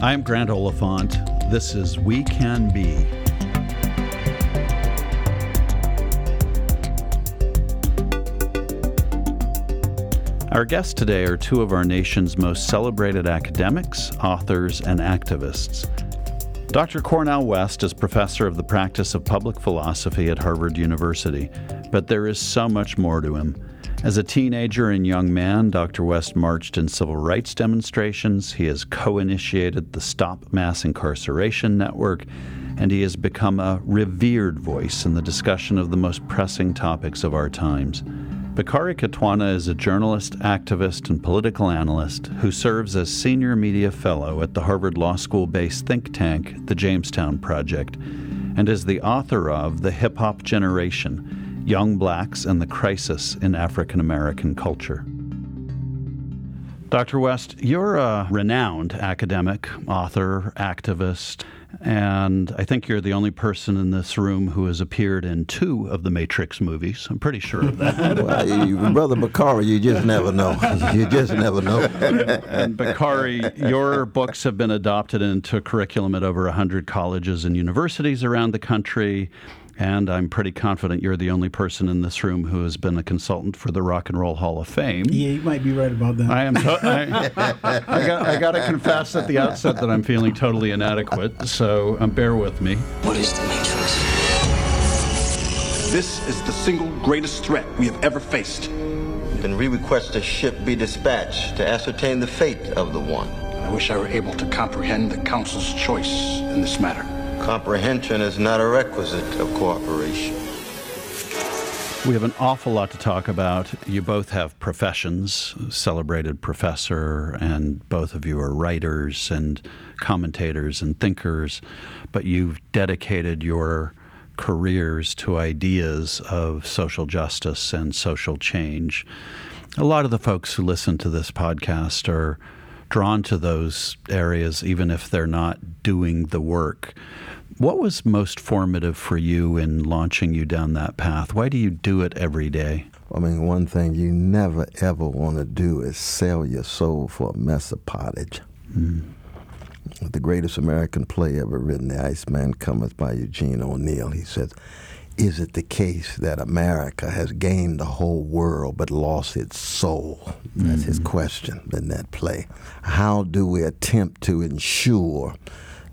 I'm Grant Oliphant. This is We Can Be. Our guests today are two of our nation's most celebrated academics, authors, and activists. Dr. Cornel West is professor of the practice of public philosophy at Harvard University, but there is so much more to him. As a teenager and young man, Dr. West marched in civil rights demonstrations. He has co initiated the Stop Mass Incarceration Network, and he has become a revered voice in the discussion of the most pressing topics of our times. Bakari Kitwana is a journalist, activist, and political analyst who serves as senior media fellow at the Harvard Law School based think tank, the Jamestown Project, and is the author of The Hip Hop Generation Young Blacks and the Crisis in African American Culture. Dr. West, you're a renowned academic, author, activist, and I think you're the only person in this room who has appeared in two of the Matrix movies. I'm pretty sure of that. well, you, Brother Bakari, you just never know. You just never know. and Bakari, your books have been adopted into curriculum at over 100 colleges and universities around the country. And I'm pretty confident you're the only person in this room who has been a consultant for the Rock and Roll Hall of Fame. Yeah, you might be right about that. I am. To- I, I, got, I got to confess at the outset that I'm feeling totally inadequate. So um, bear with me. What is the Matrix? This is the single greatest threat we have ever faced. Then we request a ship be dispatched to ascertain the fate of the one. I wish I were able to comprehend the Council's choice in this matter. Comprehension is not a requisite of cooperation. We have an awful lot to talk about. You both have professions, celebrated professor, and both of you are writers and commentators and thinkers, but you've dedicated your careers to ideas of social justice and social change. A lot of the folks who listen to this podcast are drawn to those areas, even if they're not doing the work. What was most formative for you in launching you down that path? Why do you do it every day? I mean, one thing you never ever want to do is sell your soul for a mess of pottage. Mm. The greatest American play ever written, The Iceman Cometh by Eugene O'Neill, he says, Is it the case that America has gained the whole world but lost its soul? That's mm. his question in that play. How do we attempt to ensure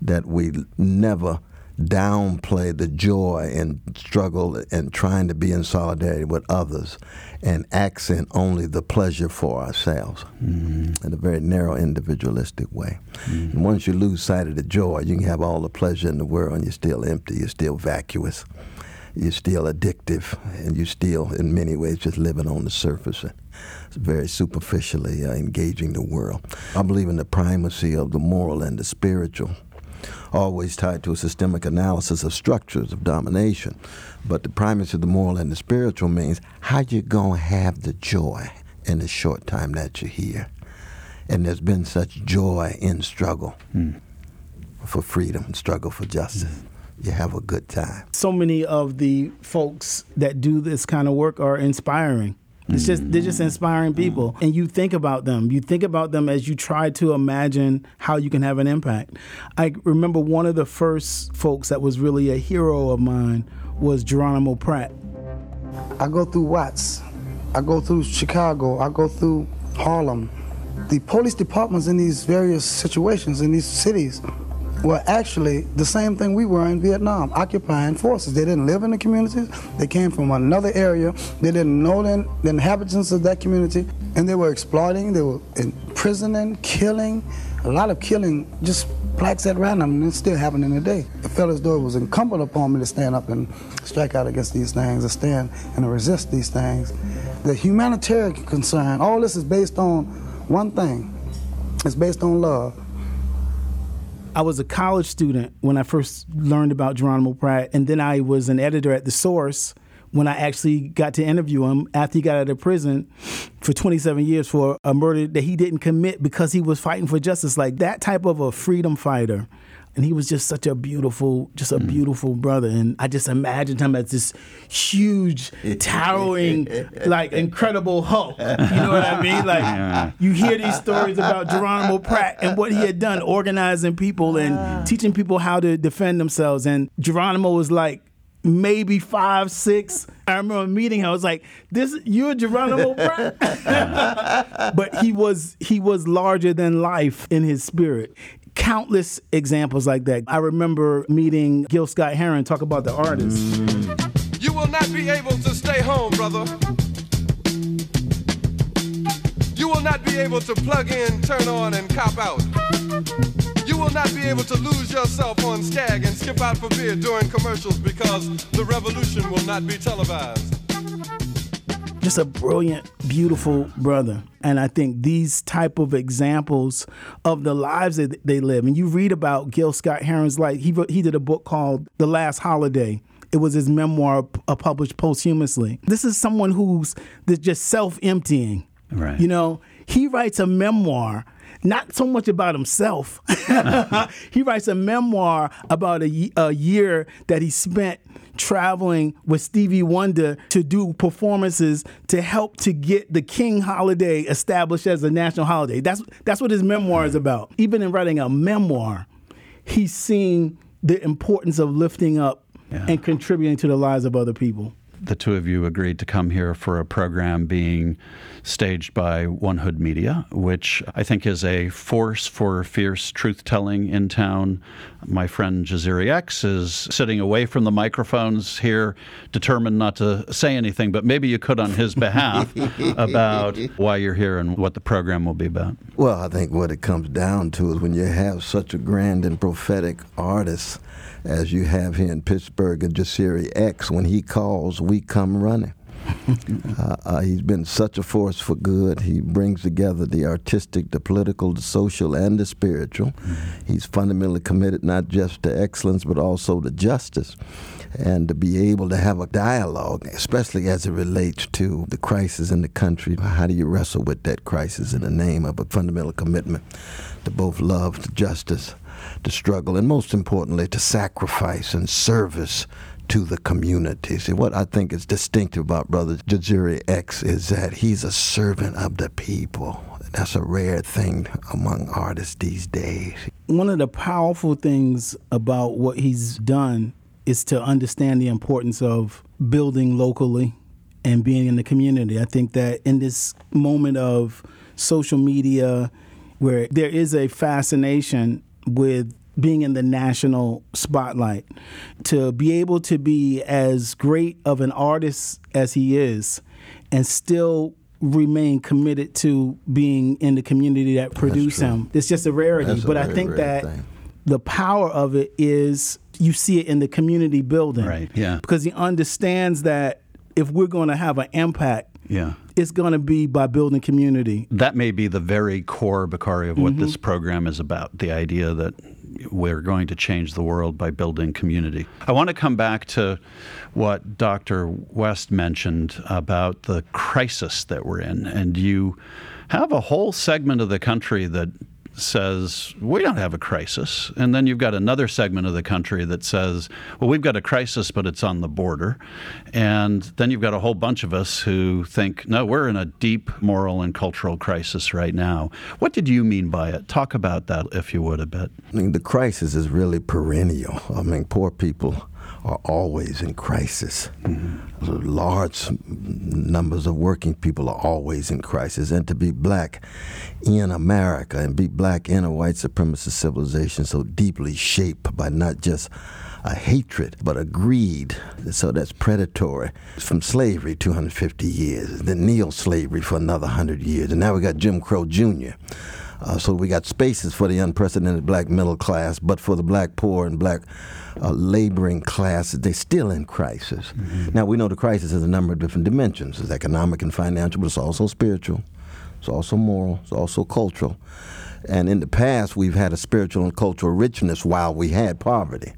that we never downplay the joy and struggle and trying to be in solidarity with others and accent only the pleasure for ourselves mm-hmm. in a very narrow individualistic way. Mm-hmm. And once you lose sight of the joy, you can have all the pleasure in the world and you're still empty, you're still vacuous, you're still addictive, and you're still, in many ways, just living on the surface. And very superficially uh, engaging the world. I believe in the primacy of the moral and the spiritual always tied to a systemic analysis of structures of domination. But the primacy of the moral and the spiritual means how you gonna have the joy in the short time that you're here. And there's been such joy in struggle mm. for freedom, struggle for justice. Mm you have a good time. So many of the folks that do this kind of work are inspiring. It's just they're just inspiring mm. people, and you think about them. You think about them as you try to imagine how you can have an impact. I remember one of the first folks that was really a hero of mine was Geronimo Pratt. I go through Watts, I go through Chicago, I go through Harlem. The police departments in these various situations in these cities were actually the same thing we were in Vietnam, occupying forces. They didn't live in the communities. They came from another area. They didn't know the, the inhabitants of that community, and they were exploiting. They were imprisoning, killing, a lot of killing, just blacks at random, and it's still happening today. The fellas, though, it was incumbent upon me to stand up and strike out against these things, to stand and resist these things. The humanitarian concern, all this is based on one thing. It's based on love. I was a college student when I first learned about Geronimo Pratt, and then I was an editor at The Source when I actually got to interview him after he got out of prison for 27 years for a murder that he didn't commit because he was fighting for justice. Like that type of a freedom fighter and he was just such a beautiful, just a mm. beautiful brother. And I just imagined him as this huge, towering, like incredible Hulk. You know what I mean? Like you hear these stories about Geronimo Pratt and what he had done, organizing people and teaching people how to defend themselves. And Geronimo was like maybe five, six. I remember meeting him. I was like, "This, you're Geronimo Pratt," but he was he was larger than life in his spirit. Countless examples like that. I remember meeting Gil Scott Heron talk about the artist. You will not be able to stay home, brother. You will not be able to plug in, turn on, and cop out. You will not be able to lose yourself on Skag and skip out for beer during commercials because the revolution will not be televised. Just a brilliant, beautiful brother. And I think these type of examples of the lives that they live. And you read about Gil Scott Heron's life. He wrote, he did a book called The Last Holiday. It was his memoir uh, published posthumously. This is someone who's just self-emptying. Right. You know, he writes a memoir not so much about himself. he writes a memoir about a, a year that he spent traveling with Stevie Wonder to do performances to help to get the King holiday established as a national holiday. That's that's what his memoir is about. Even in writing a memoir, he's seeing the importance of lifting up and contributing to the lives of other people. The two of you agreed to come here for a program being staged by One Hood Media, which I think is a force for fierce truth telling in town. My friend Jasiri X is sitting away from the microphones here, determined not to say anything, but maybe you could on his behalf about why you're here and what the program will be about. Well, I think what it comes down to is when you have such a grand and prophetic artist as you have here in Pittsburgh and Jasiri X, when he calls, we come running. uh, uh, he's been such a force for good. He brings together the artistic, the political, the social, and the spiritual. He's fundamentally committed not just to excellence, but also to justice. And to be able to have a dialogue, especially as it relates to the crisis in the country. How do you wrestle with that crisis in the name of a fundamental commitment to both love, to justice, to struggle, and most importantly, to sacrifice and service to the community. See, what I think is distinctive about Brother Jasiri X is that he's a servant of the people. That's a rare thing among artists these days. One of the powerful things about what he's done is to understand the importance of building locally and being in the community. I think that in this moment of social media, where there is a fascination with being in the national spotlight, to be able to be as great of an artist as he is and still remain committed to being in the community that produced him. It's just a rarity. That's but I think that thing. the power of it is you see it in the community building. Right, yeah. Because he understands that if we're going to have an impact, Yeah. It's going to be by building community. That may be the very core, Bakari, of what mm-hmm. this program is about the idea that we're going to change the world by building community. I want to come back to what Dr. West mentioned about the crisis that we're in. And you have a whole segment of the country that says we don't have a crisis. And then you've got another segment of the country that says well we've got a crisis but it's on the border. And then you've got a whole bunch of us who think no we're in a deep moral and cultural crisis right now. What did you mean by it? Talk about that if you would a bit. I mean, the crisis is really perennial. I mean, poor people are always in crisis. Large numbers of working people are always in crisis. And to be black in America and be black in a white supremacist civilization so deeply shaped by not just a hatred, but a greed. So that's predatory. From slavery, 250 years, then neo slavery for another 100 years. And now we got Jim Crow Jr. Uh, so we got spaces for the unprecedented black middle class, but for the black poor and black uh, laboring class, they're still in crisis. Now we know the crisis has a number of different dimensions. It's economic and financial, but it's also spiritual. It's also moral. It's also cultural. And in the past, we've had a spiritual and cultural richness while we had poverty.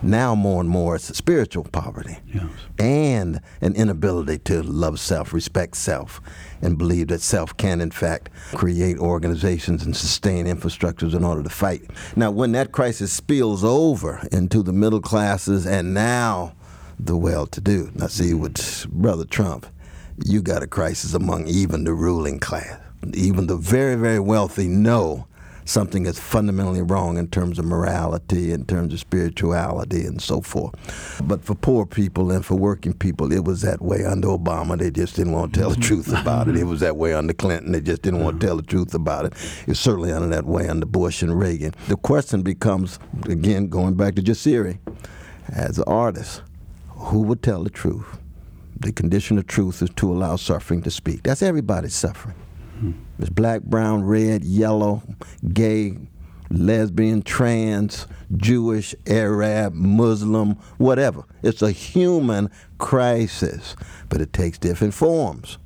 Now, more and more, it's spiritual poverty Yes. and an inability to love self, respect self, and believe that self can, in fact, create organizations and sustain infrastructures in order to fight. Now, when that crisis spills over into the middle classes and now the well to do, now see, with Brother Trump, you got a crisis among even the ruling class. Even the very, very wealthy know something is fundamentally wrong in terms of morality, in terms of spirituality, and so forth. But for poor people and for working people, it was that way under Obama. They just didn't want to tell the truth about it. It was that way under Clinton. They just didn't want to tell the truth about it. It's certainly under that way under Bush and Reagan. The question becomes, again, going back to Jasiri, as an artist, who would tell the truth? The condition of truth is to allow suffering to speak. That's everybody's suffering. It's black, brown, red, yellow, gay, lesbian, trans, Jewish, Arab, Muslim, whatever. It's a human crisis, but it takes different forms.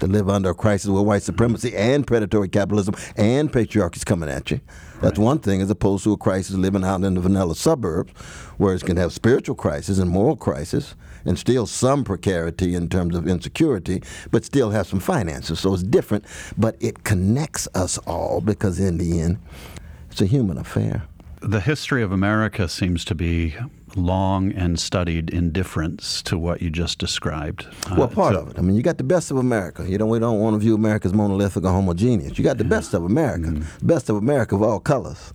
To live under a crisis where white supremacy and predatory capitalism and patriarchy is coming at you. That's one thing, as opposed to a crisis living out in the vanilla suburbs, where it can have spiritual crisis and moral crisis, and still some precarity in terms of insecurity, but still have some finances. So it's different, but it connects us all because in the end, it's a human affair. The history of America seems to be long and studied indifference to what you just described. Well, Uh, part so- of it. I mean, you got the best of America. You know, we don't want to view America as monolithic or homogeneous. You got the best of America, best of America of all colors.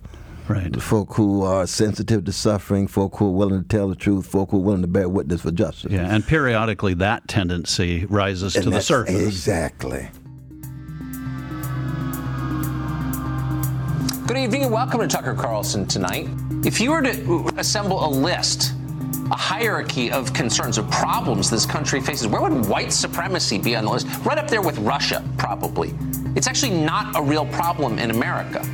Right. The folk who are sensitive to suffering, folk who are willing to tell the truth, folk who are willing to bear witness for justice. Yeah, and periodically that tendency rises And to the surface. Exactly. Good evening and welcome to Tucker Carlson tonight. If you were to assemble a list, a hierarchy of concerns, of problems this country faces, where would white supremacy be on the list? Right up there with Russia, probably. It's actually not a real problem in America.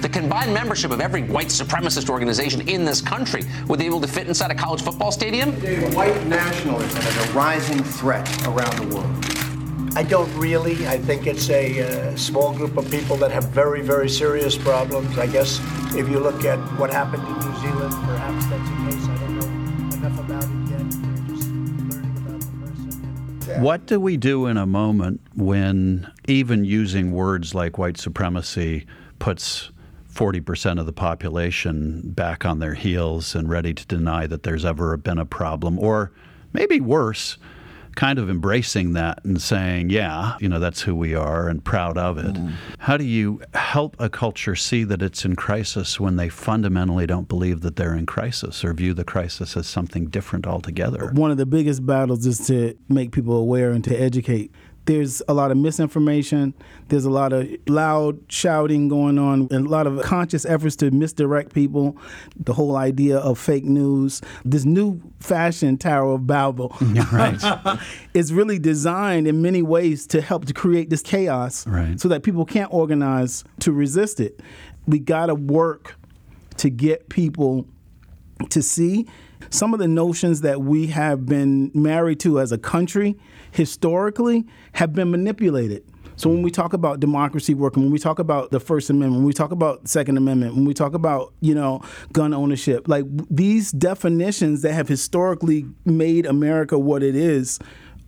The combined membership of every white supremacist organization in this country would be able to fit inside a college football stadium? White nationalism is a rising threat around the world. I don't really. I think it's a uh, small group of people that have very, very serious problems. I guess if you look at what happened in New Zealand, perhaps that's the case. I don't know enough about it yet. We're just learning about the person. What do we do in a moment when even using words like white supremacy puts 40% of the population back on their heels and ready to deny that there's ever been a problem? Or maybe worse, kind of embracing that and saying, yeah, you know, that's who we are and proud of it. Mm. How do you help a culture see that it's in crisis when they fundamentally don't believe that they're in crisis or view the crisis as something different altogether? One of the biggest battles is to make people aware and to educate. There's a lot of misinformation. There's a lot of loud shouting going on, and a lot of conscious efforts to misdirect people. The whole idea of fake news, this new fashion Tower of Babel, Right. is really designed in many ways to help to create this chaos, Right. so that people can't organize to resist it. We got to work to get people to see some of the notions that we have been married to as a country historically have been manipulated. So when we talk about democracy working, when we talk about the First Amendment, when we talk about Second Amendment, when we talk about you know gun ownership, like these definitions that have historically made America what it is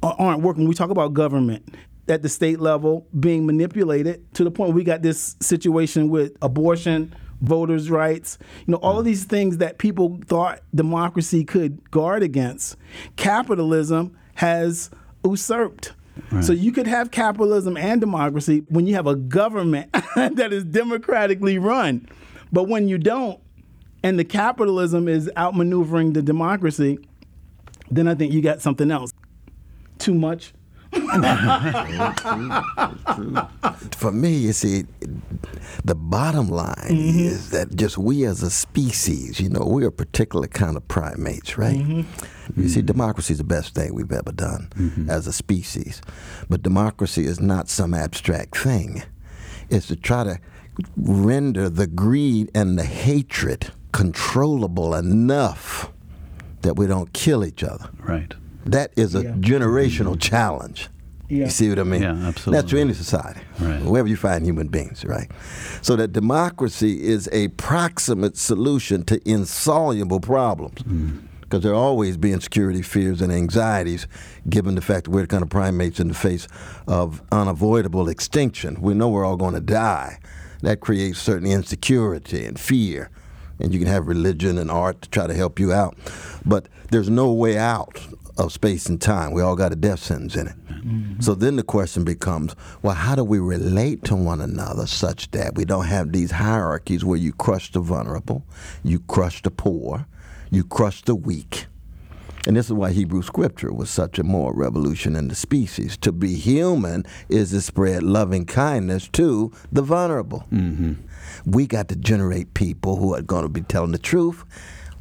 aren't working. We talk about government at the state level being manipulated to the point we got this situation with abortion, voters' rights, you know, all of these things that people thought democracy could guard against. Capitalism has usurped. So you could have capitalism and democracy when you have a government that is democratically run. But when you don't, and the capitalism is outmaneuvering the democracy, then I think you got something else. Too much. For me, you see, the bottom line mm-hmm. is that just we as a species, you know, we're a particular kind of primates, right? Mm-hmm. You see, democracy is the best thing we've ever done mm-hmm. as a species. But democracy is not some abstract thing, it's to try to render the greed and the hatred controllable enough that we don't kill each other. Right. That is a Yeah. generational challenge. Yeah. You see what I mean? Yeah, absolutely. That's true in any society, Right. wherever you find human beings, right? So that democracy is a proximate solution to insoluble problems. Mm. Because there are always be insecurity, fears, and anxieties, given the fact that we're the kind of primates in the face of unavoidable extinction. We know we're all going to die. That creates certain insecurity and fear. And you can have religion and art to try to help you out. But there's no way out of space and time. We all got a death sentence in it. Mm-hmm. So then the question becomes well, how do we relate to one another such that we don't have these hierarchies where you crush the vulnerable, you crush the poor, you crush the weak? And this is why Hebrew scripture was such a moral revolution in the species. To be human is to spread loving kindness to the vulnerable. Mm-hmm. We got to generate people who are going to be telling the truth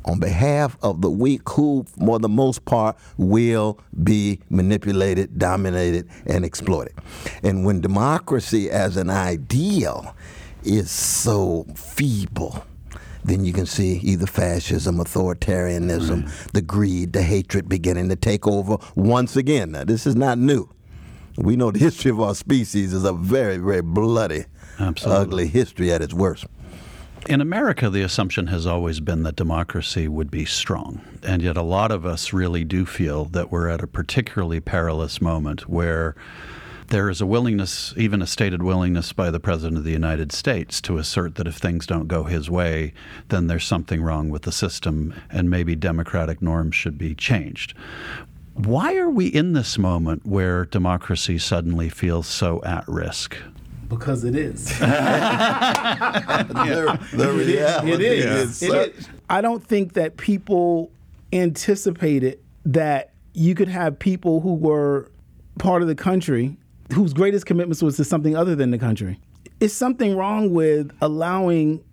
on behalf of the weak who, for the most part, will be manipulated, dominated, and exploited. And when democracy as an ideal is so feeble, then you can see either fascism, authoritarianism, the greed, the hatred beginning to take over once again. Now, this is not new. We know the history of our species is a very, very bloody, Absolutely. ugly history at its worst. In America, the assumption has always been that democracy would be strong. And yet, a lot of us really do feel that we're at a particularly perilous moment where there is a willingness, even a stated willingness by the President of the United States, to assert that if things don't go his way, then there's something wrong with the system and maybe democratic norms should be changed. Why are we in this moment where democracy suddenly feels so at risk? Because it is. The, the reality It is. It such- is. I don't think that people anticipated that you could have people who were part of the country whose greatest commitments was to something other than the country. Is something wrong with allowing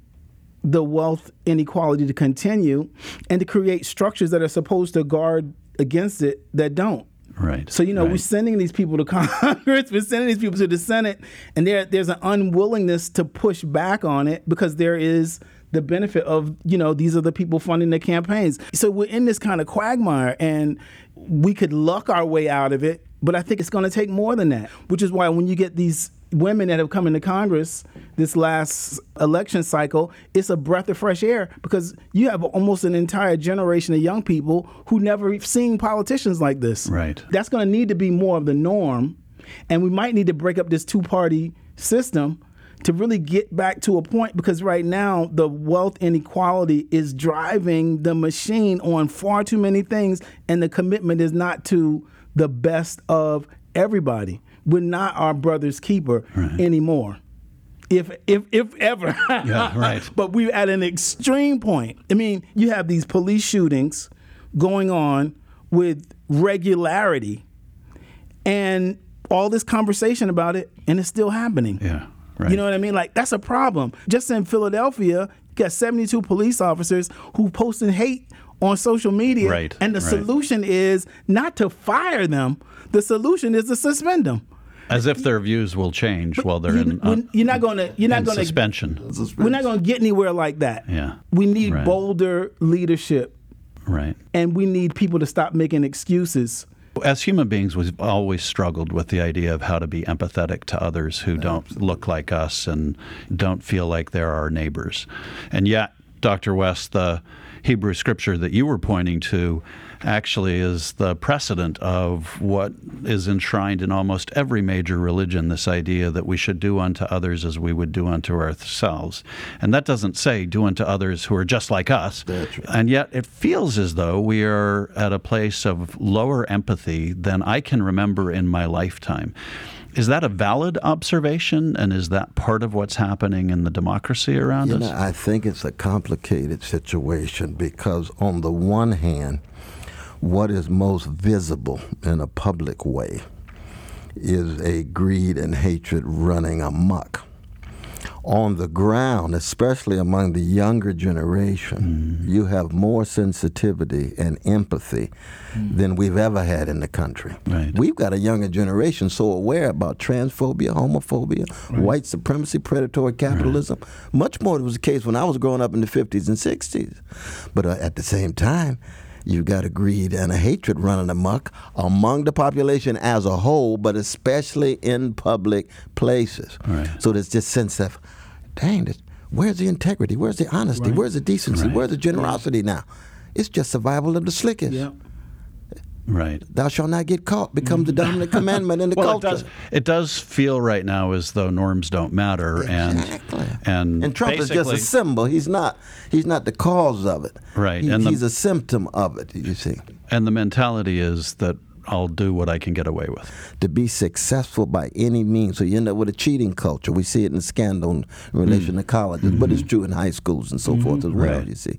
the wealth inequality to continue and to create structures that are supposed to guard against it that don't? Right. So you know, we're sending these people to Congress, we're sending these people to the Senate, and there there's an unwillingness to push back on it because there is the benefit of you know these are the people funding the campaigns. So we're in this kind of quagmire, and we could luck our way out of it, but I think it's going to take more than that. Which is why when you get these women that have come into Congress this last election cycle, it's a breath of fresh air because you have almost an entire generation of young people who never seen politicians like this. Right. That's going to need to be more of the norm, and we might need to break up this two-party system to really get back to a point because right now the wealth inequality is driving the machine on far too many things and the commitment is not to the best of everybody we're not our brother's keeper anymore if if if ever Yeah, right. but we're at an extreme point i mean you have these police shootings going on with regularity and all this conversation about it and it's still happening Yeah. Right. you know what I mean? Like that's a problem. Just in Philadelphia, you got 72 police officers who posted hate on social media. Right, And the right. solution is not to fire them. The solution is to suspend them. As if their views will change while they're You, in, uh, you're not gonna. You're not gonna. suspension. We're not gonna get anywhere like that. Yeah. We need Right. bolder leadership, Right. and we need people to stop making excuses. As human beings, we've always struggled with the idea of how to be empathetic to others who don't look like us and don't feel like they're our neighbors. And yet, Dr. West, the Hebrew scripture that you were pointing to actually is the precedent of what is enshrined in almost every major religion this idea that we should do unto others as we would do unto ourselves. And that doesn't say do unto others who are just like us. And yet it feels as though we are at a place of lower empathy than I can remember in my lifetime. Is that a valid observation? And is that part of what's happening in the democracy around You us? know, I think it's a complicated situation because, on the one hand, what is most visible in a public way is a greed and hatred running amok. On the ground, especially among the younger generation, you have more sensitivity and empathy than we've ever had in the country. Right. We've got a younger generation so aware about transphobia, homophobia, white supremacy, predatory capitalism. Much more than was the case when I was growing up in the 50s and 60s. But uh, at the same time, You've got a greed and a hatred running amok among the population as a whole, but especially in public places. Right. So there's this sense of, dang, this, where's the integrity? Where's the honesty? Right. Where's the decency? Right. Where's the generosity now? It's just survival of the slickest. Yep. Right. Thou shalt not get caught becomes the dominant commandment in the Well, it culture. does. It does feel right now as though norms don't matter, Exactly. and and And Trump is just a symbol. He's not. He's not the cause of it. Right, He- and the- he's a symptom of it. You see, and the mentality is that I'll do what I can get away with. to be successful by any means, so you end up with a cheating culture. We see it in scandal in relation to mm. colleges, but it's mm-hmm. true in high schools and so mm-hmm. forth as well. Mm. Right. You see,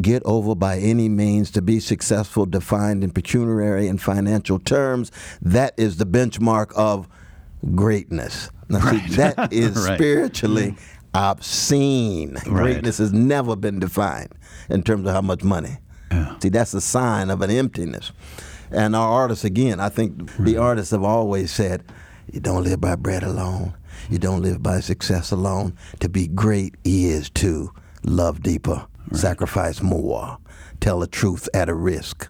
get over by any means to be successful, defined in pecuniary and financial terms. That is the benchmark of greatness. Now, see, that is Right. spiritually mm. obscene. Right. Greatness has never been defined in terms of how much money. See, that's a sign of an emptiness. And our artists, again, I think the artists have always said, you don't live by bread alone. You don't live by success alone. To be great is to love deeper, sacrifice more, tell the truth at a risk.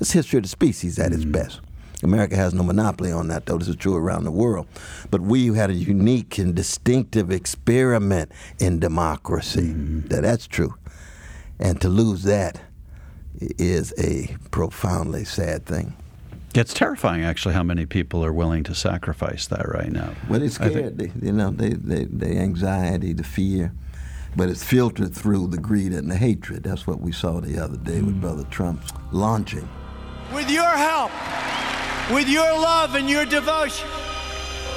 It's history of the species at its mm-hmm. best. America has no monopoly on that, though. This is true around the world. But we had a unique and distinctive experiment in democracy. Mm-hmm. That that's true. And to lose that is a profoundly sad thing. It's terrifying, actually, how many people are willing to sacrifice that right now. Well, they're I think- They, you know, the they, they anxiety, the fear, but it's filtered through the greed and the hatred. That's what we saw the other day with hmm. Brother Trump's launching. With your help, with your love and your devotion,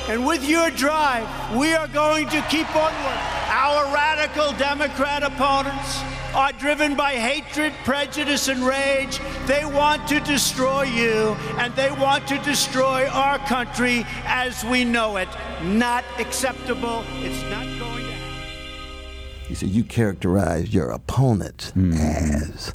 and with your drive, we are going to keep onward. Our radical Democrat opponents are driven by hatred, prejudice, and rage. They want to destroy you, and they want to destroy our country as we know it. Not acceptable. It's not going to happen. He said, You characterize your opponents mm-hmm. as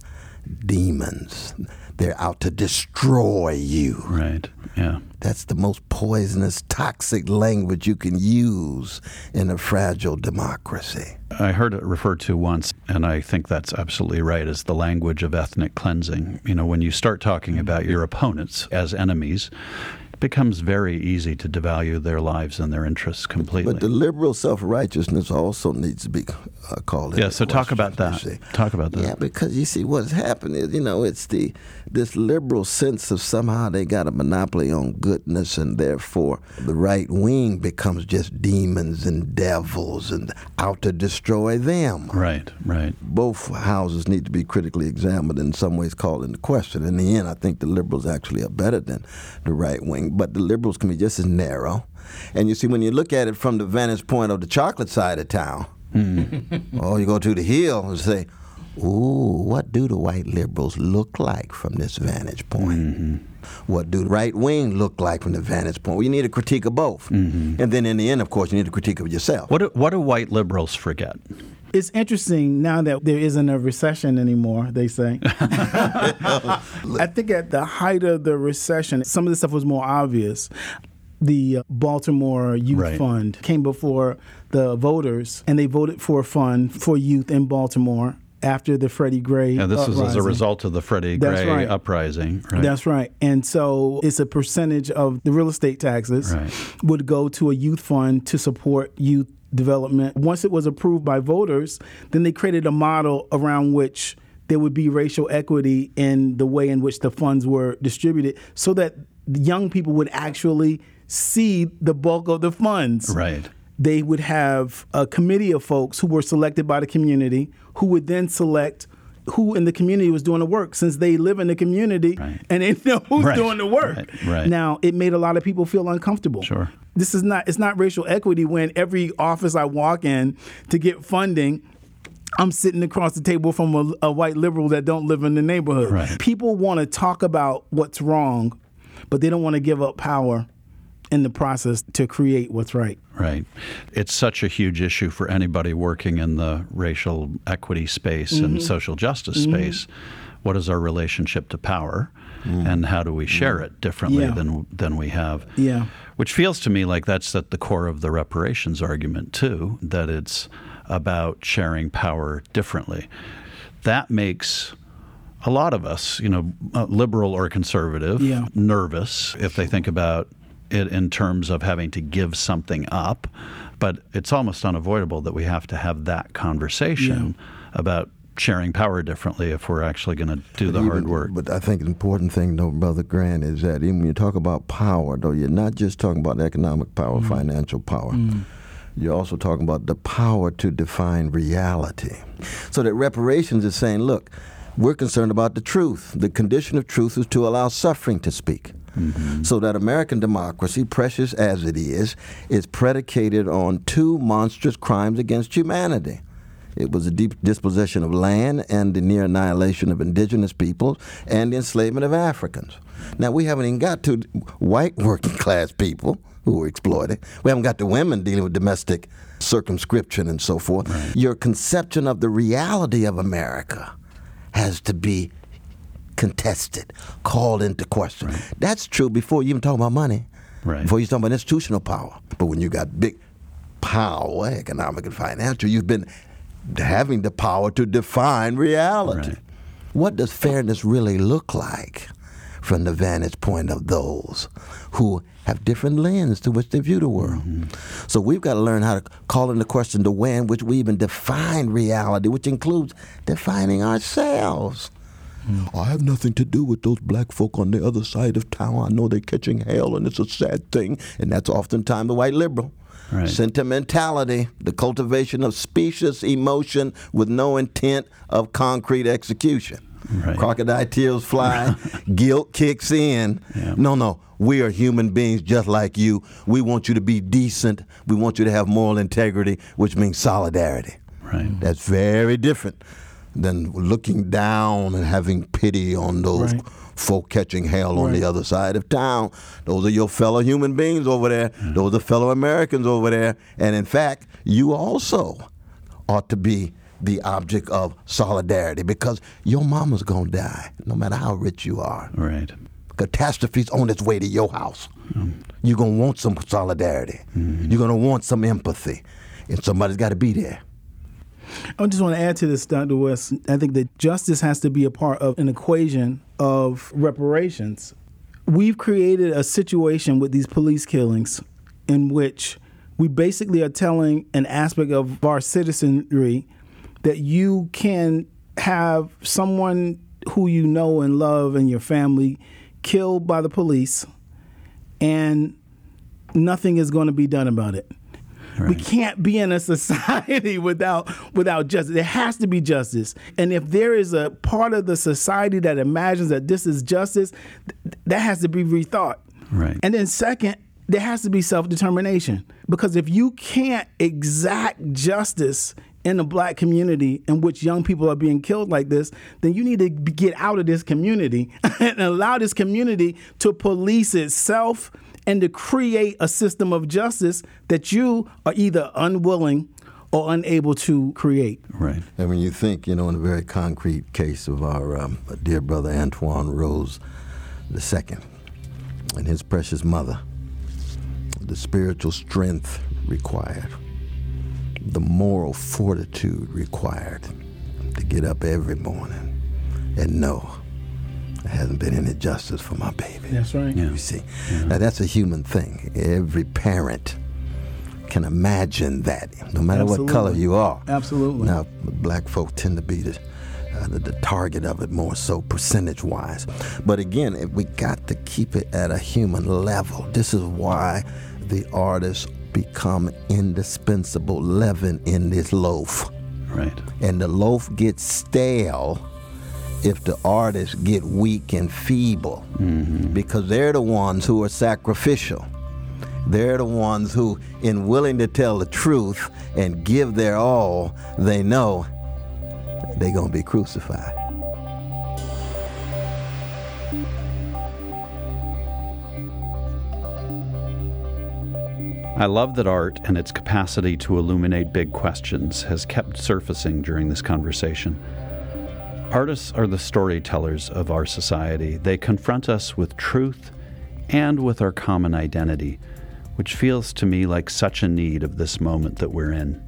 demons. They're out to destroy you. Right. Yeah. That's the most poisonous, toxic language you can use in a fragile democracy. I heard it referred to once, and I think that's absolutely right, as the language of ethnic cleansing. You know, when you start talking about your opponents as enemies, becomes very easy to devalue their lives and their interests completely. But the liberal self righteousness also needs to be uh, called into yeah, so talk about that. Talk about that. Yeah, because you see what's happened is, you know, it's the this liberal sense of somehow they got a monopoly on goodness and therefore the right wing becomes just demons and devils and out to destroy them. Right, right. Both houses need to be critically examined in some ways called into question. In the end, I think the liberals actually are better than the right wing, but the liberals can be just as narrow. And you see, when you look at it from the vantage point of the chocolate side of town, oh, you go to the hill and say, Ooh, what do the white liberals look like from this vantage point? Mm-hmm. What do the right wing look like from the vantage point? Well, you need a critique of both. Mm-hmm. And then in the end, of course, you need a critique of yourself. What do, what do white liberals forget? It's interesting now that there isn't a recession anymore, they say. I think at the height of the recession, some of the stuff was more obvious. The uh, Baltimore Youth Right. Fund came before the voters, and they voted for a fund for youth in Baltimore after the Freddie Gray. Yeah, this is as a uprising. result of the Freddie That's Gray right. uprising. Right? That's right. And so it's a percentage of the real estate taxes would go to a youth fund to support youth development. Once it was approved by voters, then they created a model around which there would be racial equity in the way in which the funds were distributed so that young people would actually see the bulk of the funds Right. they would have a committee of folks who were selected by the community who would then select who in the community was doing the work since they live in the community Right. and they know who's Right, doing the work. right. Now, it made a lot of people feel uncomfortable. Sure. This is not it's not racial equity when every office I walk in to get funding I'm sitting across the table from a, a white liberal that don't live in the neighborhood. Right. People want to talk about what's wrong, but they don't want to give up power in the process to create what's right. Right. It's such a huge issue for anybody working in the racial equity space Mm-hmm. and social justice space. What is our relationship to power? And how do we share it differently Mm. Yeah. than than we have? Yeah. Which feels to me like that's at the core of the reparations argument too, that it's about sharing power differently. That makes a lot of us, you know, uh, liberal or conservative, Yeah. nervous if they think about it in terms of having to give something up. But it's almost unavoidable that we have to have that conversation about sharing power differently if we're actually going to do the hard work. But I think the important thing, though, Brother Grant, is that even when you talk about power, though, you're not just talking about economic power, Mm. financial power. You're also talking about the power to define reality. So that reparations is saying, look, we're concerned about the truth. The condition of truth is to allow suffering to speak. Mm-hmm. So that American democracy, precious as it is, is predicated on two monstrous crimes against humanity. It was the deep dispossession of land and the near annihilation of indigenous peoples and the enslavement of Africans. Now, we haven't even got to white working class people who were exploited. We haven't got to women dealing with domestic circumscription and so forth. Your conception of the reality of America has to be contested, called into question. That's true before you even talk about money. Right. Before you talk about institutional power. But when you got big power, economic and financial, you've been having the power to define reality. Right. What does fairness really look like from the vantage point of those who have different lens to which they view the world? Mm-hmm. So we've got to learn how to call into question the way in which we even define reality, which includes defining ourselves. I have nothing to do with those black folk on the other side of town. I know they're catching hell, and it's a sad thing. And that's oftentimes the white liberal. Right. Sentimentality, the cultivation of specious emotion with no intent of concrete execution. Right. Crocodile tears fly, guilt kicks in. Yeah. No, no, we are human beings just like you. We want you to be decent. We want you to have moral integrity, which means solidarity. Right. That's very different than looking down and having pity on those Right. folk catching hell on the other side of town. Those are your fellow human beings over there. Mm. Those are fellow Americans over there. And in fact, you also ought to be the object of solidarity because your mama's gonna die, no matter how rich you are. Right. Catastrophe's on its way to your house. Mm. You're gonna want some solidarity. Mm-hmm. You're gonna want some empathy. And somebody's gotta be there. I just want to add to this, Dr. West. I think that justice has to be a part of an equation of reparations. We've created a situation with these police killings in which we basically are telling an aspect of our citizenry that you can have someone who you know and love and your family killed by the police and nothing is going to be done about it. We can't be in a society without without justice. There has to be justice. And if there is a part of the society that imagines that this is justice, th- that has to be rethought. Right. And then second, there has to be self-determination. Because if you can't exact justice in the black community in which young people are being killed like this, then you need to get out of this community and allow this community to police itself and to create a system of justice that you are either unwilling or unable to create. Right. And when you think, you know, in a very concrete case of our um, dear brother Antwon Rose II and his precious mother, the spiritual strength required, the moral fortitude required to get up every morning and know there hasn't been any justice for my baby. That's right. You see, now that's a human thing. Every parent can imagine that, no matter what color you are. Absolutely. Now, black folk tend to be the, uh, the, the target of it more so percentage wise. But again, if we got to keep it at a human level. This is why the artists become indispensable leaven in this loaf. Right. And the loaf gets stale if the artists get weak and feeble mm-hmm. because they're the ones who are sacrificial. They're the ones who, in willing to tell the truth and give their all, they know they're going to be crucified. I love that art and its capacity to illuminate big questions has kept surfacing during this conversation. Artists are the storytellers of our society. They confront us with truth and with our common identity, which feels to me like such a need of this moment that we're in.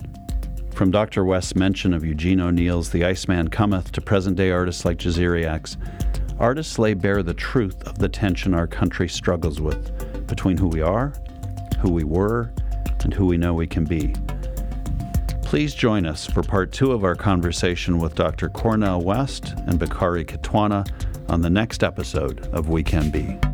From Dr. West's mention of Eugene O'Neill's The Iceman Cometh to present day artists like Jasiri X's, artists lay bare the truth of the tension our country struggles with between who we are, who we were, and who we know we can be. Please join us for part two of our conversation with Dr. Cornel West and Bakari Kitwana on the next episode of We Can Be.